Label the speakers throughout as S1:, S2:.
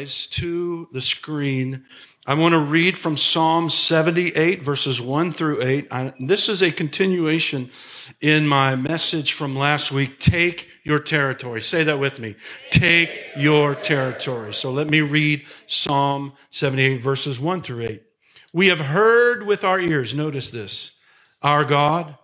S1: eyes to the screen, I want to read from Psalm 78, verses 1 through 8. I, this is a continuation in my message from last week. Take your territory. Say that with me. Take your territory. So let me read Psalm 78, verses 1 through 8. We have heard with our ears, notice this, our God,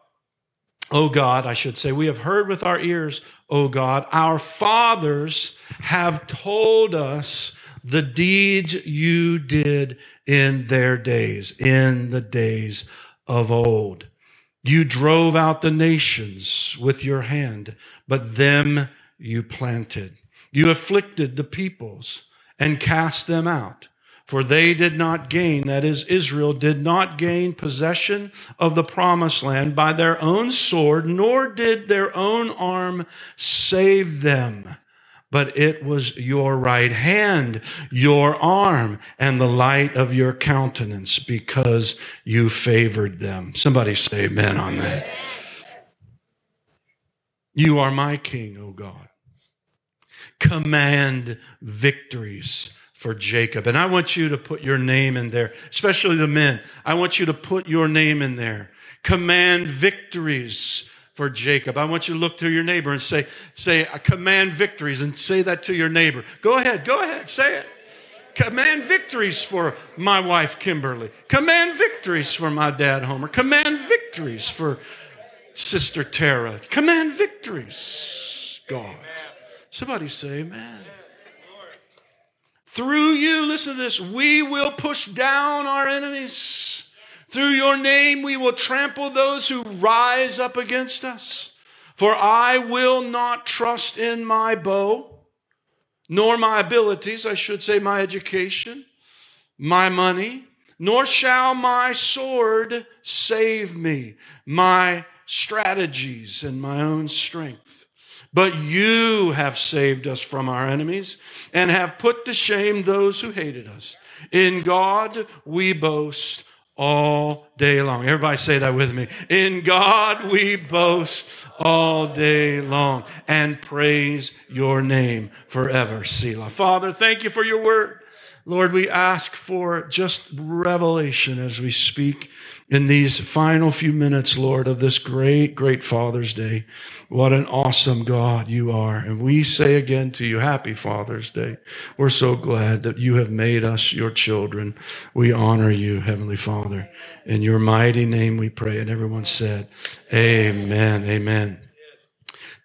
S1: O God, I should say, we have heard with our ears, O God, our fathers have told us the deeds you did in their days, in the days of old. You drove out the nations with your hand, but them you planted. You afflicted the peoples and cast them out. For they did not gain, that is, Israel did not gain possession of the promised land by their own sword, nor did their own arm save them. But it was your right hand, your arm, and the light of your countenance because you favored them. Somebody say amen on that. You are my king, O God. Command victories for Jacob. And I want you to put your name in there, especially the men. I want you to put your name in there. Command victories for Jacob. I want you to look to your neighbor and say, say, command victories and say that to your neighbor. Go ahead, go ahead, say it. Command victories for my wife, Kimberly. Command victories for my dad, Homer. Command victories for Sister Tara. Command victories, God. Somebody say amen. Through you, listen to this, we will push down our enemies. Through your name, we will trample those who rise up against us. For I will not trust in my bow, nor my abilities, I should say, my education, my money, nor shall my sword save me, my strategies and my own strength. But you have saved us from our enemies and have put to shame those who hated us. In God we boast all day long. Everybody say that with me. In God we boast all day long and praise your name forever. Selah. Father, thank you for your word. Lord, we ask for just revelation as we speak in these final few minutes, Lord, of this great, great Father's Day. What an awesome God you are. And we say again to you, Happy Father's Day. We're so glad that you have made us your children. We honor you, Heavenly Father. In your mighty name we pray. And everyone said, Amen. Amen.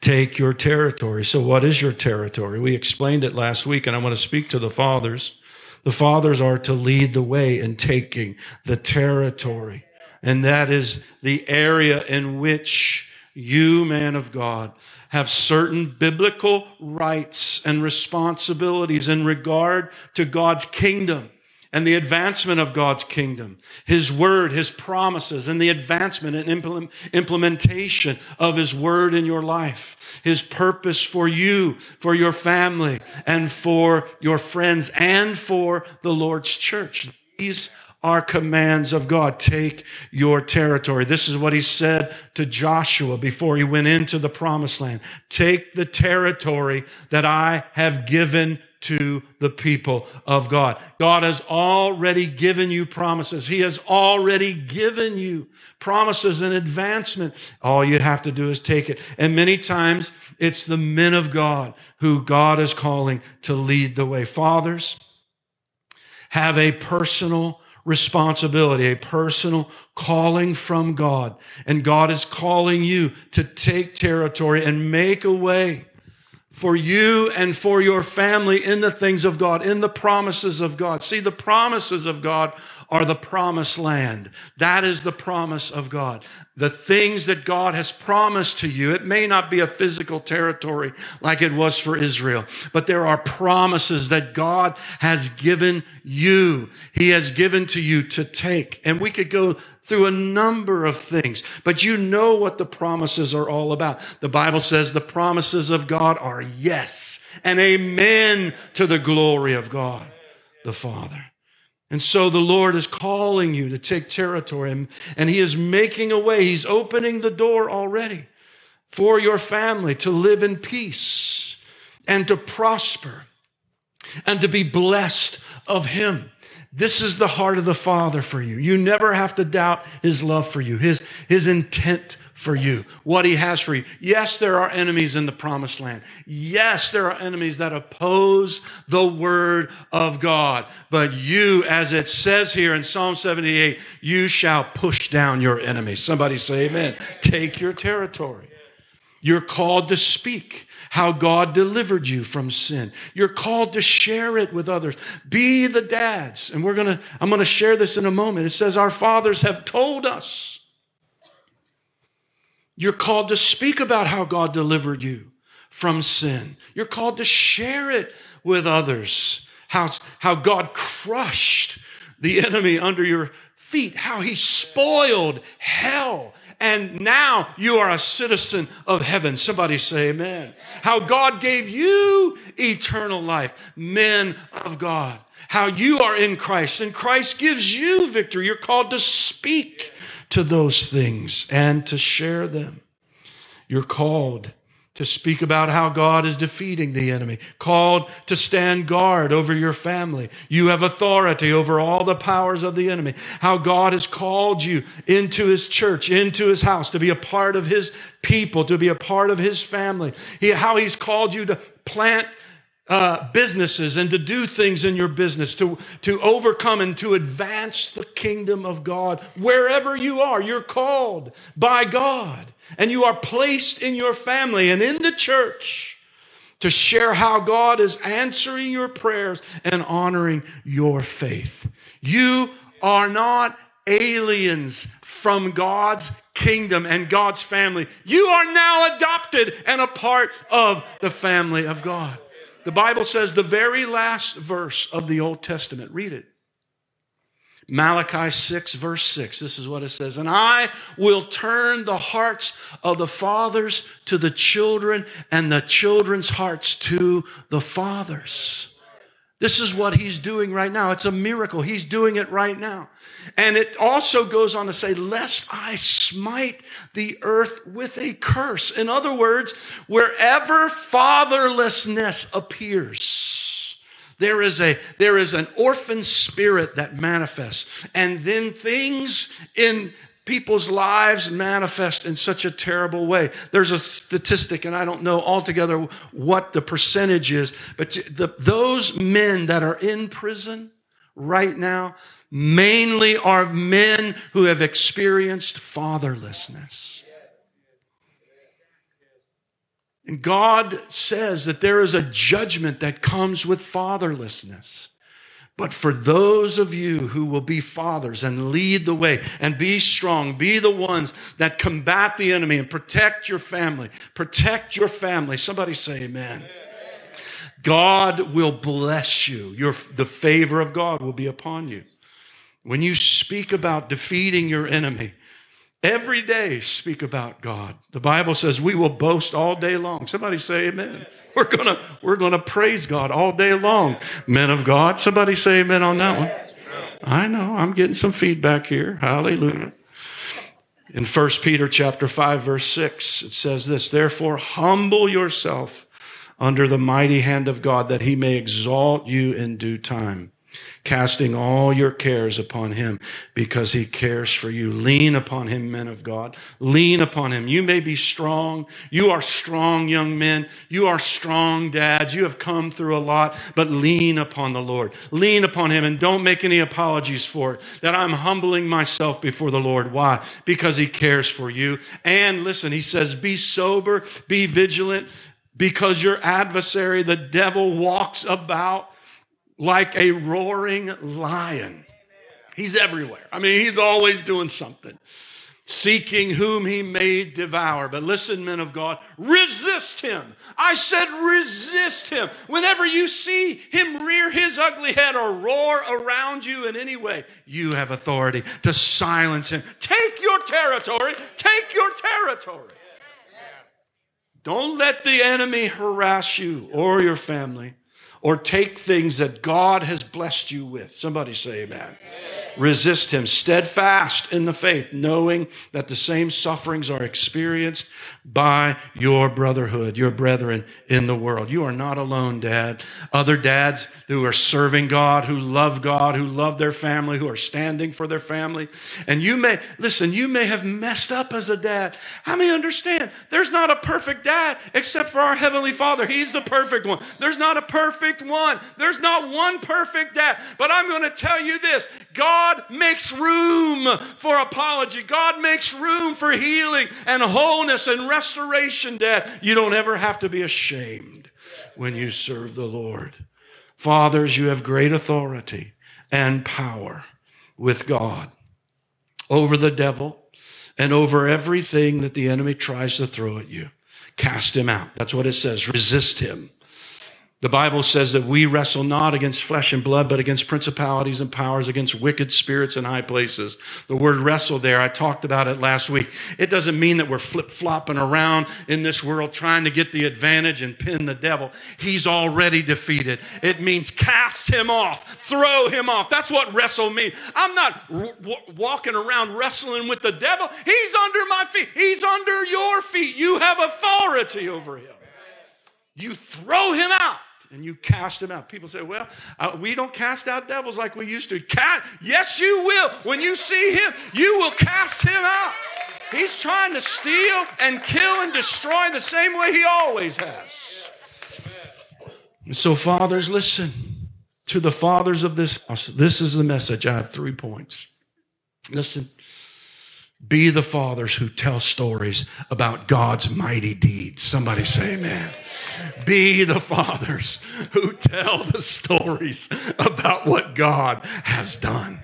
S1: Take your territory. So, what is your territory? We explained it last week, and I want to speak to the fathers. The fathers are to lead the way in taking the territory and that is the area in which you, man of God, have certain biblical rights and responsibilities in regard to God's kingdom and the advancement of God's kingdom, His word, His promises, and the advancement and implementation of His word in your life, His purpose for you, for your family, and for your friends, and for the Lord's church. These are commands of God. Take your territory. This is what he said to Joshua before he went into the promised land. Take the territory that I have given to the people of God. God has already given you promises. He has already given you promises and advancement. All you have to do is take it. And many times it's the men of God who God is calling to lead the way. Fathers, have a personal responsibility, a personal calling from God. And God is calling you to take territory and make a way for you and for your family in the things of God, in the promises of God. See, the promises of God are the promised land. That is the promise of God. The things that God has promised to you, it may not be a physical territory like it was for Israel, but there are promises that God has given you. He has given to you to take. And we could go through a number of things, but you know what the promises are all about. The Bible says the promises of God are yes and amen to the glory of God the Father. And so the Lord is calling you to take territory and, and He is making a way. He's opening the door already for your family to live in peace and to prosper. and to be blessed of him. This is the heart of the Father for you. You never have to doubt his love for you, his, his intent for you, what he has for you. Yes, there are enemies in the promised land. Yes, there are enemies that oppose the word of God. But you, as it says here in Psalm 78, you shall push down your enemies. Somebody say amen. Take your territory. You're called to speak how God delivered you from sin. You're called to share it with others. Be the dads. And we're going to, I'm going to share this in a moment. It says, Our fathers have told us you're called to speak about how God delivered you from sin. You're called to share it with others. How, how God crushed the enemy under your feet, how he spoiled hell. And now you are a citizen of heaven. Somebody say amen. How God gave you eternal life, men of God. How you are in Christ and Christ gives you victory. You're called to speak to those things and to share them. You're called to speak about how God is defeating the enemy, called to stand guard over your family. You have authority over all the powers of the enemy. How God has called you into his church, into his house, to be a part of his people, to be a part of his family. He, how he's called you to plant uh, businesses and to do things in your business, to, to overcome and to advance the kingdom of God. Wherever you are, you're called by God and you are placed in your family and in the church to share how God is answering your prayers and honoring your faith. You are not aliens from God's kingdom and God's family. You are now adopted and a part of the family of God. The Bible says the very last verse of the Old Testament. Read it. Malachi 6, verse 6. This is what it says. And I will turn the hearts of the fathers to the children, and the children's hearts to the fathers. This is what he's doing right now. It's a miracle. He's doing it right now. And it also goes on to say, lest I smite the earth with a curse. In other words, wherever fatherlessness appears, there is a there is an orphan spirit that manifests and then things in people's lives manifest in such a terrible way there's a statistic and i don't know altogether what the percentage is but the, those men that are in prison right now mainly are men who have experienced fatherlessness. And God says that there is a judgment that comes with fatherlessness. But for those of you who will be fathers and lead the way and be strong, be the ones that combat the enemy and protect your family, protect your family. Somebody say amen. amen. God will bless you. Your, the favor of God will be upon you. When you speak about defeating your enemy, every day speak about God. The Bible says we will boast all day long. Somebody say amen. We're gonna, we're gonna praise God all day long. Men of God, somebody say amen on that one. I know, I'm getting some feedback here. Hallelujah. In 1 Peter chapter 5 verse 6 it says this, therefore humble yourself under the mighty hand of God that he may exalt you in due time casting all your cares upon him because he cares for you. Lean upon him, men of God. Lean upon him. You may be strong. You are strong young men. You are strong dads. You have come through a lot, but lean upon the Lord. Lean upon him and don't make any apologies for it. That I'm humbling myself before the Lord. Why? Because he cares for you. And listen, he says, be sober, be vigilant because your adversary, the devil, walks about like a roaring lion. He's everywhere. I mean, he's always doing something, seeking whom he may devour. But listen, men of God, resist him. I said, resist him. Whenever you see him rear his ugly head or roar around you in any way, you have authority to silence him. Take your territory. Take your territory. Don't let the enemy harass you or your family or take things that God has blessed you with. Somebody say amen. amen. Resist him, steadfast in the faith, knowing that the same sufferings are experienced by your brotherhood, your brethren in the world. You are not alone, dad. Other dads who are serving God, who love God, who love their family, who are standing for their family. And you may, listen, you may have messed up as a dad. How many understand? There's not a perfect dad except for our Heavenly Father. He's the perfect one. There's not a perfect one. There's not one perfect dad. But I'm going to tell you this God makes room for apology. God makes room for healing and wholeness and restoration, Dad. You don't ever have to be ashamed when you serve the Lord. Fathers, you have great authority and power with God over the devil and over everything that the enemy tries to throw at you. Cast him out. That's what it says. Resist him the Bible says that we wrestle not against flesh and blood, but against principalities and powers, against wicked spirits in high places. The word wrestle there, I talked about it last week. It doesn't mean that we're flip flopping around in this world trying to get the advantage and pin the devil. He's already defeated. It means cast him off, throw him off. That's what wrestle means. I'm not w- w- walking around wrestling with the devil. He's under my feet, he's under your feet. You have authority over him. You throw him out and you cast him out. People say, well, uh, we don't cast out devils like we used to. Cat, yes, you will. When you see him, you will cast him out. He's trying to steal and kill and destroy the same way he always has. And so, fathers, listen to the fathers of this. This is the message. I have three points. Listen, be the fathers who tell stories about God's mighty deeds. Somebody say amen. Be the fathers who tell the stories about what God has done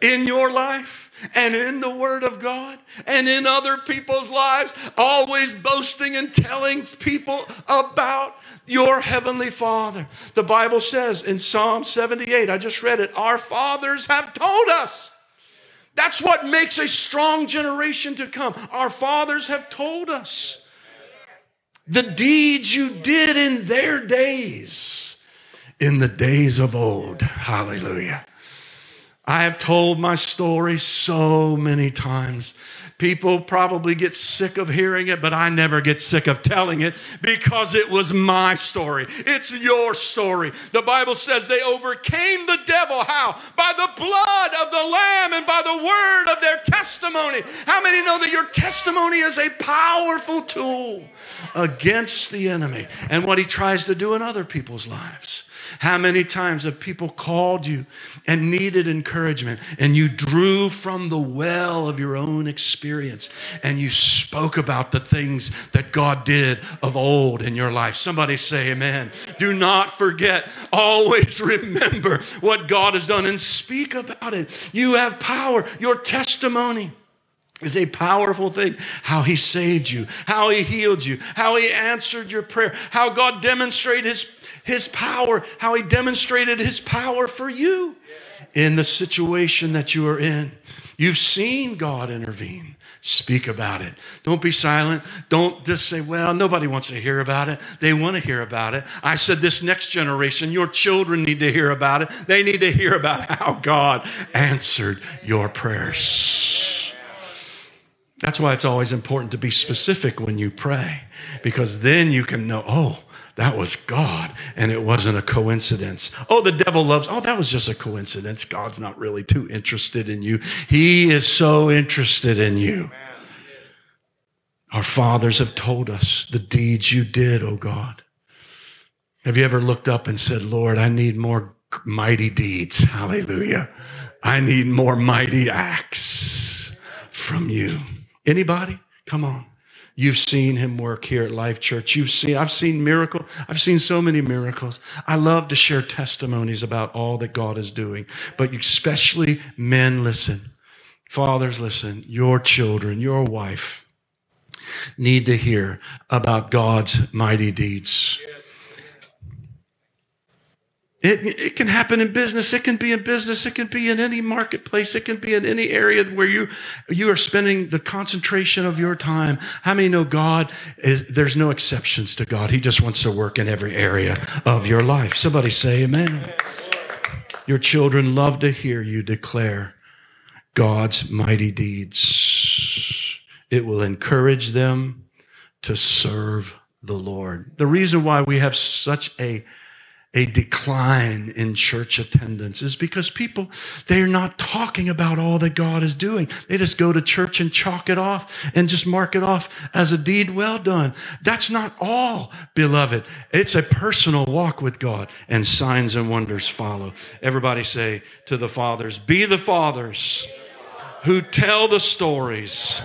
S1: in your life and in the Word of God and in other people's lives, always boasting and telling people about your Heavenly Father. The Bible says in Psalm 78, I just read it, our fathers have told us. That's what makes a strong generation to come. Our fathers have told us the deeds you did in their days, in the days of old. Hallelujah. I have told my story so many times. People probably get sick of hearing it, but I never get sick of telling it because it was my story. It's your story. The Bible says they overcame the devil. How? By the blood of the Lamb and by the word of their testimony. How many know that your testimony is a powerful tool against the enemy and what he tries to do in other people's lives? How many times have people called you and needed encouragement and you drew from the well of your own experience and you spoke about the things that God did of old in your life? Somebody say amen. Do not forget. Always remember what God has done and speak about it. You have power. Your testimony is a powerful thing. How he saved you, how he healed you, how he answered your prayer, how God demonstrated his his power, how he demonstrated his power for you in the situation that you are in. You've seen God intervene. Speak about it. Don't be silent. Don't just say, well, nobody wants to hear about it. They want to hear about it. I said, this next generation, your children need to hear about it. They need to hear about how God answered your prayers. That's why it's always important to be specific when you pray, because then you can know, oh, that was God and it wasn't a coincidence. Oh, the devil loves, oh, that was just a coincidence. God's not really too interested in you. He is so interested in you. Our fathers have told us the deeds you did, oh God. Have you ever looked up and said, Lord, I need more mighty deeds? Hallelujah. I need more mighty acts from you. Anybody? Come on. You've seen him work here at Life Church. You've seen, I've seen miracle. I've seen so many miracles. I love to share testimonies about all that God is doing, but especially men listen. Fathers listen. Your children, your wife need to hear about God's mighty deeds. It, it can happen in business. It can be in business. It can be in any marketplace. It can be in any area where you, you are spending the concentration of your time. How many know God is, there's no exceptions to God. He just wants to work in every area of your life. Somebody say amen. Your children love to hear you declare God's mighty deeds. It will encourage them to serve the Lord. The reason why we have such a a decline in church attendance is because people they're not talking about all that God is doing. They just go to church and chalk it off and just mark it off as a deed well done. That's not all, beloved. It's a personal walk with God and signs and wonders follow. Everybody say to the fathers, be the fathers who tell the stories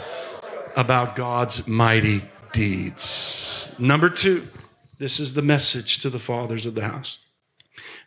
S1: about God's mighty deeds. Number 2, this is the message to the fathers of the house.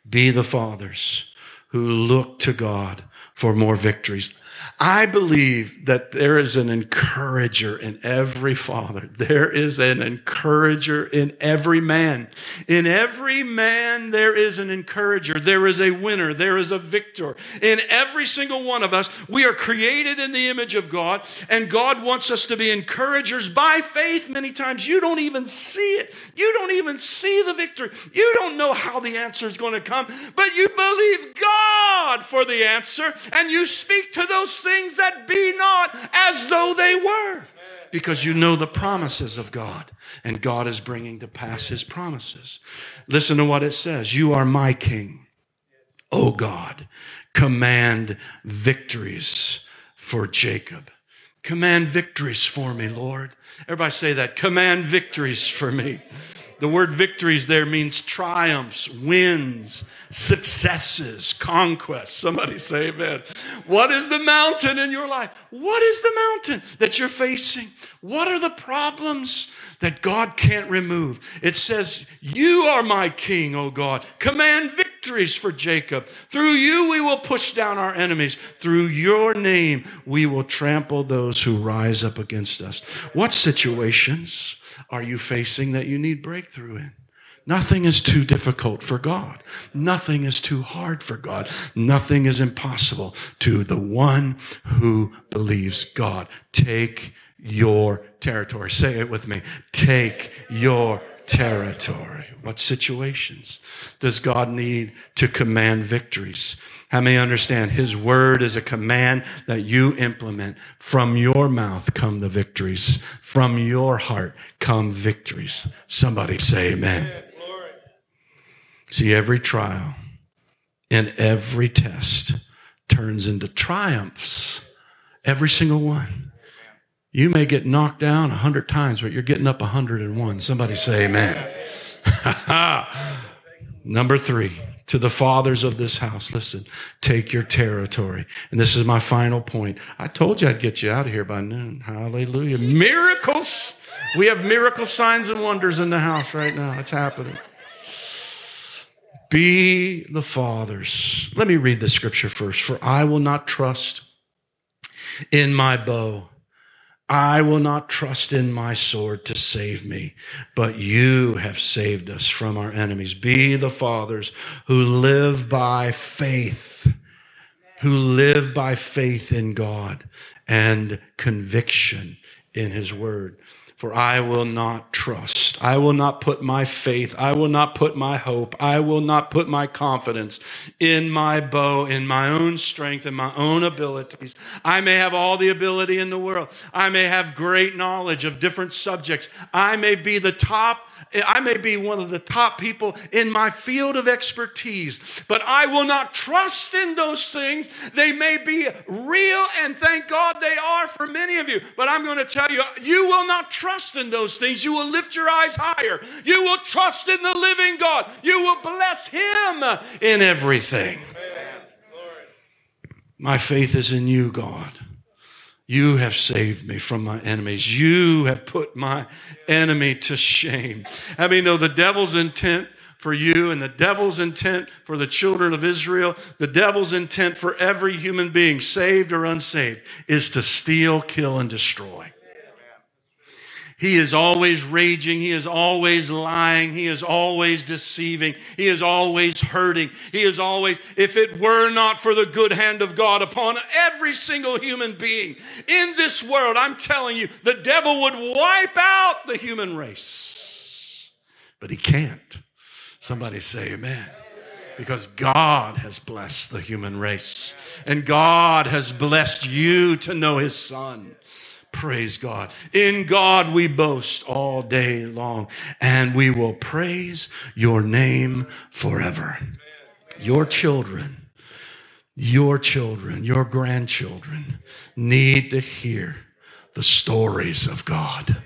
S1: Be the fathers who look to God for more victories. I believe that there is an encourager in every father. There is an encourager in every man. In every man, there is an encourager. There is a winner. There is a victor. In every single one of us, we are created in the image of God, and God wants us to be encouragers by faith. Many times you don't even see it. You don't even see the victory. You don't know how the answer is going to come, but you believe God for the answer, and you speak to those things that be not as though they were. Because you know the promises of God, and God is bringing to pass his promises. Listen to what it says You are my king, O God. Command victories for Jacob. Command victories for me, Lord. Everybody say that. Command victories for me. The word victories there means triumphs, wins, successes, conquests. Somebody say amen. What is the mountain in your life? What is the mountain that you're facing? What are the problems that God can't remove? It says, You are my king, O God. Command victories for Jacob. Through you we will push down our enemies. Through your name we will trample those who rise up against us. What situations are you facing that you need breakthrough in? Nothing is too difficult for God. Nothing is too hard for God. Nothing is impossible to the one who believes God. Take your territory. Say it with me. Take your territory. What situations does God need to command victories? How many understand his word is a command that you implement? From your mouth come the victories. From your heart come victories. Somebody say amen. See, every trial and every test turns into triumphs. Every single one. You may get knocked down a hundred times, but you're getting up a hundred and one. Somebody say amen. Number three, to the fathers of this house, listen, take your territory. And this is my final point. I told you I'd get you out of here by noon. Hallelujah. Miracles. We have miracle signs and wonders in the house right now. It's happening. Be the fathers. Let me read the scripture first. For I will not trust in my bow. I will not trust in my sword to save me, but you have saved us from our enemies. Be the fathers who live by faith, who live by faith in God and conviction in his word. For I will not trust. I will not put my faith. I will not put my hope. I will not put my confidence in my bow, in my own strength, in my own abilities. I may have all the ability in the world. I may have great knowledge of different subjects. I may be the top I may be one of the top people in my field of expertise, but I will not trust in those things. They may be real, and thank God they are for many of you. But I'm going to tell you, you will not trust in those things. You will lift your eyes higher. You will trust in the living God. You will bless Him in everything. My faith is in you, God. You have saved me from my enemies. You have put my enemy to shame. I mean, know the devil's intent for you and the devil's intent for the children of Israel, the devil's intent for every human being, saved or unsaved, is to steal, kill, and destroy. He is always raging. He is always lying. He is always deceiving. He is always hurting. He is always, if it were not for the good hand of God upon every single human being in this world, I'm telling you, the devil would wipe out the human race. But he can't. Somebody say amen. Because God has blessed the human race. And God has blessed you to know his son. Praise God. In God we boast all day long, and we will praise your name forever. Your children, your children, your grandchildren need to hear the stories of God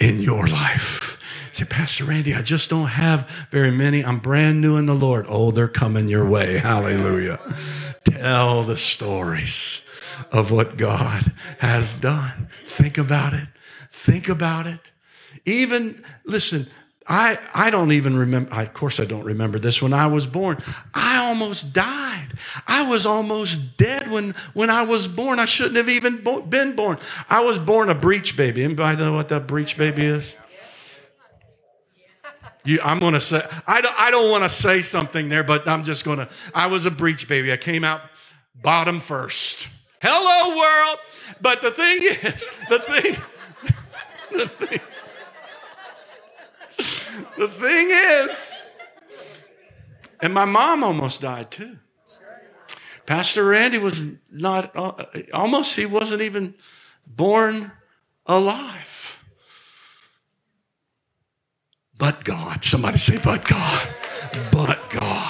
S1: in your life. Say, Pastor Randy, I just don't have very many. I'm brand new in the Lord. Oh, they're coming your way. Hallelujah. Tell the stories of what God has done. Think about it. Think about it. Even, listen, I, I don't even remember, I, of course, I don't remember this when I was born. I almost died. I was almost dead when, when I was born. I shouldn't have even bo- been born. I was born a breech baby. Anybody know what that breech baby is? You, I'm going to say, I don't, I don't want to say something there, but I'm just going to, I was a breech baby. I came out bottom first. Hello, world. But the thing is, the thing, the thing, the thing is, and my mom almost died too. Pastor Randy was not, uh, almost, he wasn't even born alive. But God. Somebody say, but God. But God.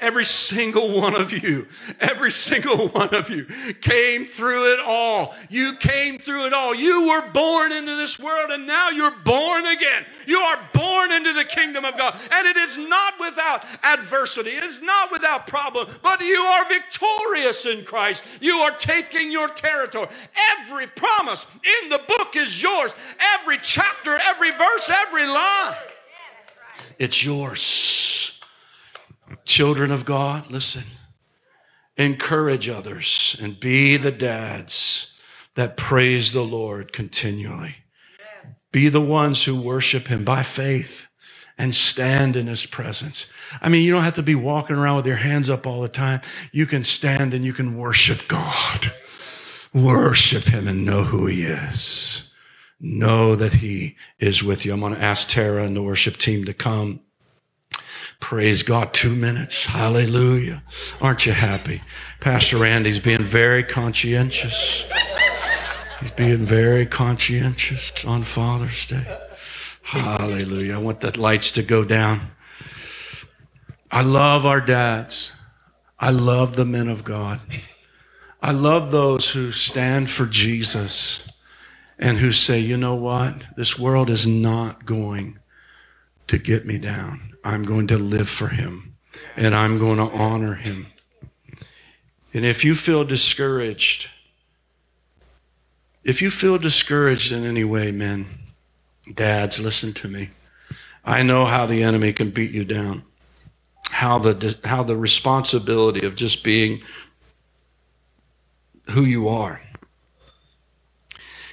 S1: Every single one of you, every single one of you came through it all. You came through it all. You were born into this world and now you're born again. You are born into the kingdom of God. And it is not without adversity, it is not without problem, but you are victorious in Christ. You are taking your territory. Every promise in the book is yours. Every chapter, every verse, every line. It's yours. Children of God, listen. Encourage others and be the dads that praise the Lord continually. Be the ones who worship Him by faith and stand in His presence. I mean, you don't have to be walking around with your hands up all the time. You can stand and you can worship God. Worship Him and know who He is. Know that He is with you. I'm going to ask Tara and the worship team to come. Praise God, two minutes. Hallelujah. Aren't you happy? Pastor Randy's being very conscientious. He's being very conscientious on Father's Day. Hallelujah. I want the lights to go down. I love our dads. I love the men of God. I love those who stand for Jesus and who say, you know what? This world is not going to get me down. I'm going to live for him and I'm going to honor him. And if you feel discouraged, if you feel discouraged in any way, men, dads, listen to me. I know how the enemy can beat you down. How the how the responsibility of just being who you are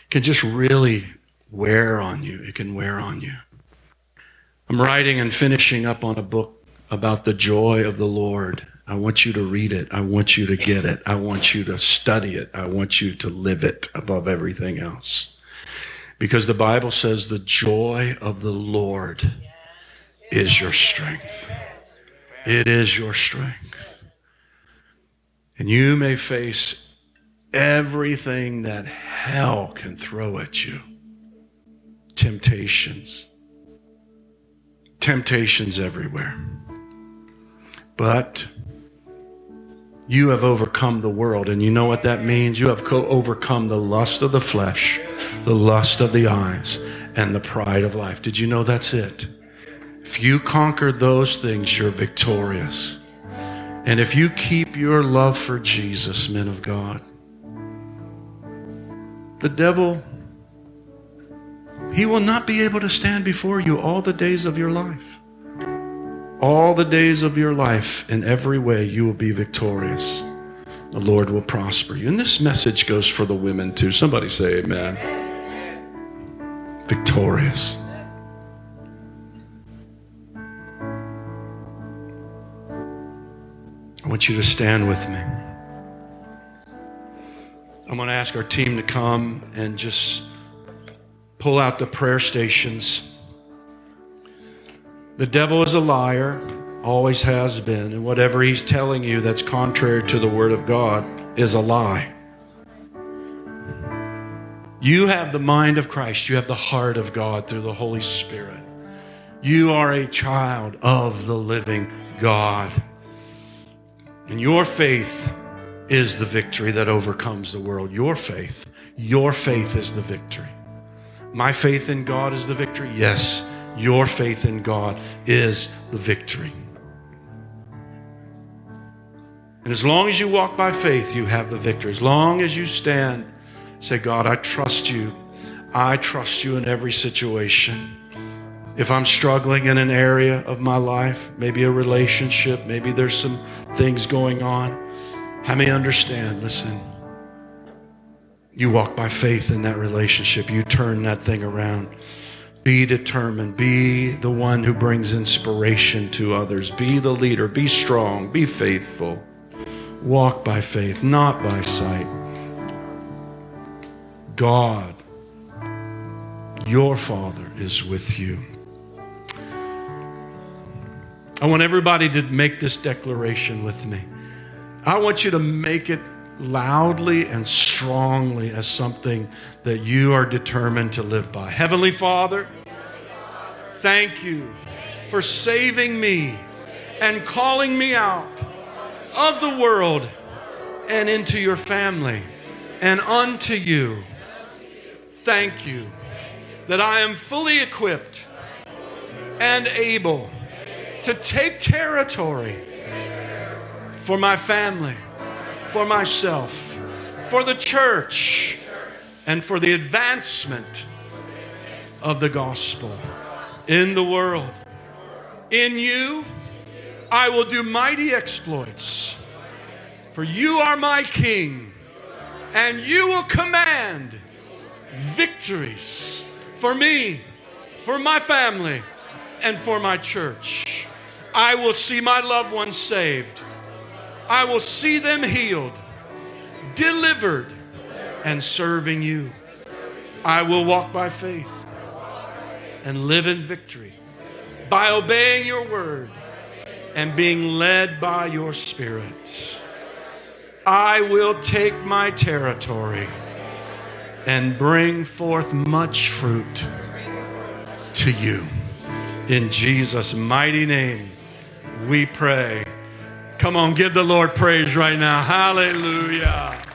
S1: can just really wear on you. It can wear on you. I'm writing and finishing up on a book about the joy of the Lord. I want you to read it. I want you to get it. I want you to study it. I want you to live it above everything else. Because the Bible says the joy of the Lord is your strength. It is your strength. And you may face everything that hell can throw at you temptations temptations everywhere. But you have overcome the world. And you know what that means? You have co- overcome the lust of the flesh, the lust of the eyes, and the pride of life. Did you know that's it? If you conquer those things, you're victorious. And if you keep your love for Jesus, men of God, the devil he will not be able to stand before you all the days of your life. All the days of your life, in every way, you will be victorious. The Lord will prosper you. And this message goes for the women too. Somebody say amen. victorious. I want you to stand with me. I'm going to ask our team to come and just pull out the prayer stations. The devil is a liar, always has been, and whatever he's telling you that's contrary to the Word of God is a lie. You have the mind of Christ, you have the heart of God through the Holy Spirit. You are a child of the living God. And your faith is the victory that overcomes the world. Your faith, your faith is the victory. My faith in God is the victory. Yes, your faith in God is the victory. And as long as you walk by faith, you have the victory. As long as you stand, say, God, I trust you. I trust you in every situation. If I'm struggling in an area of my life, maybe a relationship, maybe there's some things going on, how many understand? Listen, you walk by faith in that relationship, you turn that thing around. Be determined. Be the one who brings inspiration to others. Be the leader. Be strong. Be faithful. Walk by faith, not by sight. God, your Father, is with you. I want everybody to make this declaration with me. I want you to make it loudly and strongly as something that you are determined to live by. Heavenly Father, thank you for saving me and calling me out of the world and into your family and unto you. Thank you that I am fully equipped and able to take territory for my family, for myself, for the church, and for the advancement of the gospel in the world. In you, I will do mighty exploits. For you are my king, and you will command victories for me, for my family, and for my church. I will see my loved ones saved. I will see them healed, delivered, and serving you. I will walk by faith and live in victory by obeying your word and being led by your spirit. I will take my territory and bring forth much fruit to you. In Jesus' mighty name, we pray. Come on, give the Lord praise right now. Hallelujah.